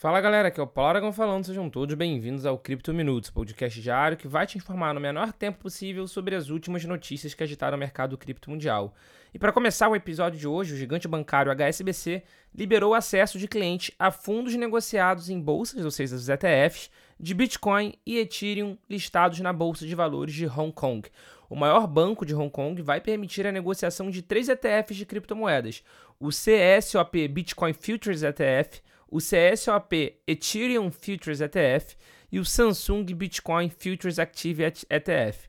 Fala galera, aqui é o Paulo Aragão falando, sejam todos bem-vindos ao Cripto Minutos, podcast diário que vai te informar no menor tempo possível sobre as últimas notícias que agitaram o mercado cripto mundial. E para começar o episódio de hoje, o gigante bancário HSBC liberou acesso de cliente a fundos negociados em bolsas, ou seja, os ETFs, de Bitcoin e Ethereum listados na Bolsa de Valores de Hong Kong. O maior banco de Hong Kong vai permitir a negociação de três ETFs de criptomoedas: o CSOP Bitcoin Futures ETF, o CSOP Ethereum Futures ETF e o Samsung Bitcoin Futures Active ETF.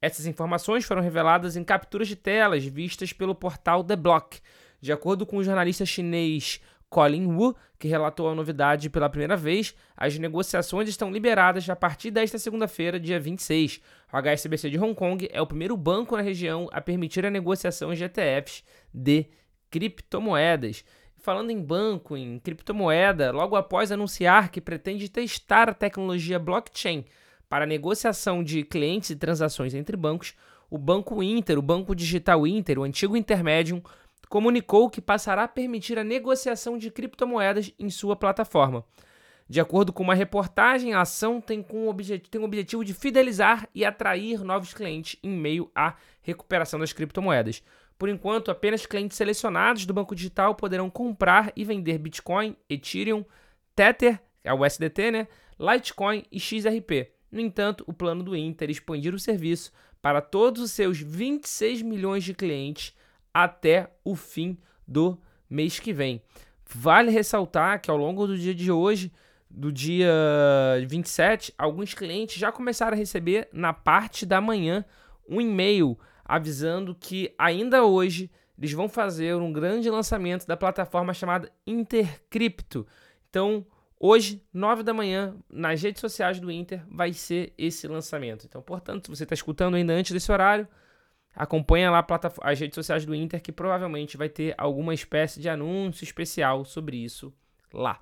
Essas informações foram reveladas em capturas de telas vistas pelo portal The Block. De acordo com o jornalista chinês Colin Wu, que relatou a novidade pela primeira vez, as negociações estão liberadas a partir desta segunda-feira, dia 26. O HSBC de Hong Kong é o primeiro banco na região a permitir a negociação de ETFs de criptomoedas. Falando em banco, em criptomoeda, logo após anunciar que pretende testar a tecnologia blockchain para negociação de clientes e transações entre bancos, o Banco Inter, o Banco Digital Inter, o antigo Intermedium, comunicou que passará a permitir a negociação de criptomoedas em sua plataforma. De acordo com uma reportagem, a ação tem, com o tem o objetivo de fidelizar e atrair novos clientes em meio à recuperação das criptomoedas. Por enquanto, apenas clientes selecionados do banco digital poderão comprar e vender Bitcoin, Ethereum, Tether, é o USDT, né? Litecoin e XRP. No entanto, o plano do Inter é expandir o serviço para todos os seus 26 milhões de clientes até o fim do mês que vem. Vale ressaltar que ao longo do dia de hoje, do dia 27, alguns clientes já começaram a receber na parte da manhã um e-mail avisando que ainda hoje eles vão fazer um grande lançamento da plataforma chamada Intercrypto. Então, hoje, 9 da manhã, nas redes sociais do Inter, vai ser esse lançamento. Então, portanto, se você está escutando ainda antes desse horário, acompanha lá as redes sociais do Inter, que provavelmente vai ter alguma espécie de anúncio especial sobre isso lá.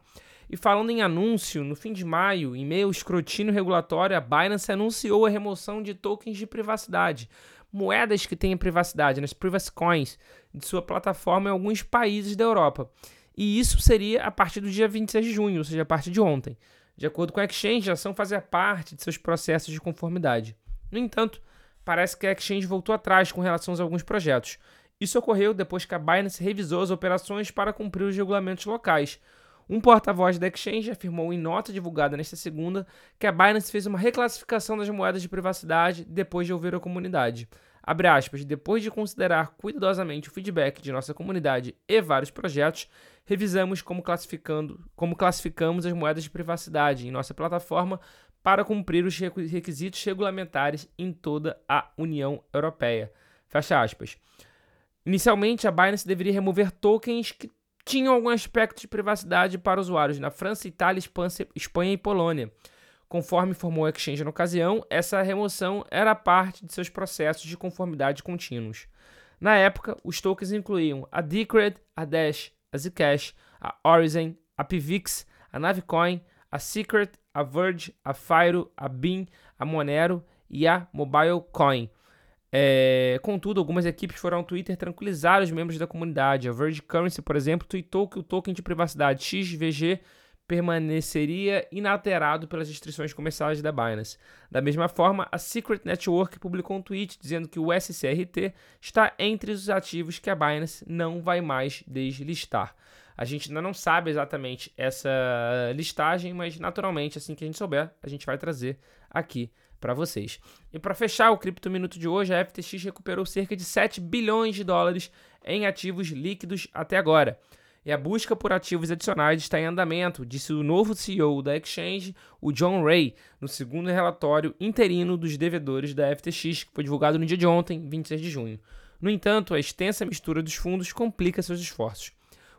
E falando em anúncio, no fim de maio, em meio ao escrutínio regulatório, a Binance anunciou a remoção de tokens de privacidade moedas que têm privacidade, nas privacy coins, de sua plataforma em alguns países da Europa. E isso seria a partir do dia 26 de junho, ou seja, a partir de ontem. De acordo com a Exchange, a ação fazia parte de seus processos de conformidade. No entanto, parece que a Exchange voltou atrás com relação a alguns projetos. Isso ocorreu depois que a Binance revisou as operações para cumprir os regulamentos locais, um porta-voz da Exchange afirmou em nota divulgada nesta segunda que a Binance fez uma reclassificação das moedas de privacidade depois de ouvir a comunidade. Aspas, depois de considerar cuidadosamente o feedback de nossa comunidade e vários projetos, revisamos como, classificando, como classificamos as moedas de privacidade em nossa plataforma para cumprir os requisitos regulamentares em toda a União Europeia. Fecha aspas. Inicialmente, a Binance deveria remover tokens que tinham algum aspecto de privacidade para usuários na França, Itália, Espanha e Polônia. Conforme informou a Exchange na ocasião, essa remoção era parte de seus processos de conformidade contínuos. Na época, os tokens incluíam a Decred, a Dash, a Zcash, a Origin, a Pivix, a Navicoin, a Secret, a Verge, a Firo, a Beam, a Monero e a Mobile Coin. É, contudo, algumas equipes foram ao Twitter tranquilizar os membros da comunidade. A Verge Currency, por exemplo, tweetou que o token de privacidade XVG permaneceria inalterado pelas restrições comerciais da Binance. Da mesma forma, a Secret Network publicou um tweet dizendo que o SCRT está entre os ativos que a Binance não vai mais deslistar. A gente ainda não sabe exatamente essa listagem, mas naturalmente, assim que a gente souber, a gente vai trazer aqui para vocês. E para fechar o Cripto Minuto de hoje, a FTX recuperou cerca de 7 bilhões de dólares em ativos líquidos até agora. E a busca por ativos adicionais está em andamento, disse o novo CEO da Exchange, o John Ray, no segundo relatório interino dos devedores da FTX, que foi divulgado no dia de ontem, 26 de junho. No entanto, a extensa mistura dos fundos complica seus esforços.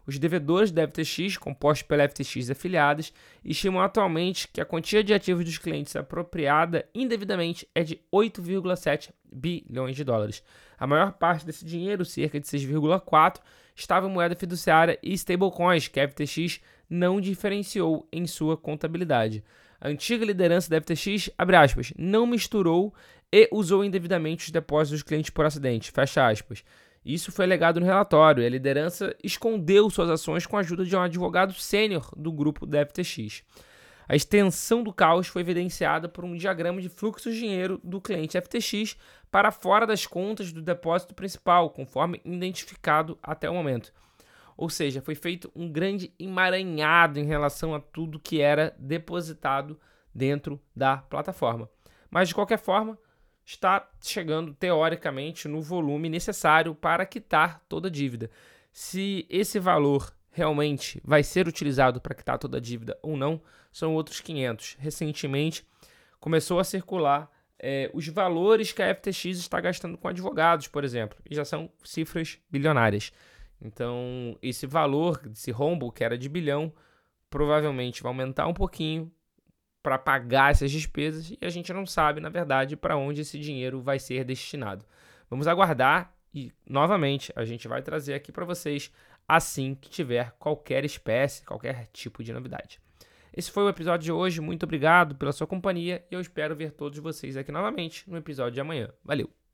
Os devedores da FTX, compostos pela FTX afiliadas, estimam atualmente que a quantia de ativos dos clientes apropriada indevidamente é de 8,7 bilhões de dólares. A maior parte desse dinheiro, cerca de 6,4, estava em moeda fiduciária e stablecoins, que a FTX não diferenciou em sua contabilidade. A antiga liderança da FTX, abre aspas, não misturou e usou indevidamente os depósitos dos clientes por acidente, fecha aspas. Isso foi alegado no relatório e a liderança escondeu suas ações com a ajuda de um advogado sênior do grupo da FTX. A extensão do caos foi evidenciada por um diagrama de fluxo de dinheiro do cliente FTX para fora das contas do depósito principal, conforme identificado até o momento. Ou seja, foi feito um grande emaranhado em relação a tudo que era depositado dentro da plataforma. Mas de qualquer forma, está chegando teoricamente no volume necessário para quitar toda a dívida. Se esse valor realmente vai ser utilizado para quitar toda a dívida ou não, são outros 500. Recentemente começou a circular é, os valores que a FTX está gastando com advogados, por exemplo, e já são cifras bilionárias. Então, esse valor, esse rombo que era de bilhão, provavelmente vai aumentar um pouquinho para pagar essas despesas e a gente não sabe, na verdade, para onde esse dinheiro vai ser destinado. Vamos aguardar e, novamente, a gente vai trazer aqui para vocês assim que tiver qualquer espécie, qualquer tipo de novidade. Esse foi o episódio de hoje. Muito obrigado pela sua companhia e eu espero ver todos vocês aqui novamente no episódio de amanhã. Valeu!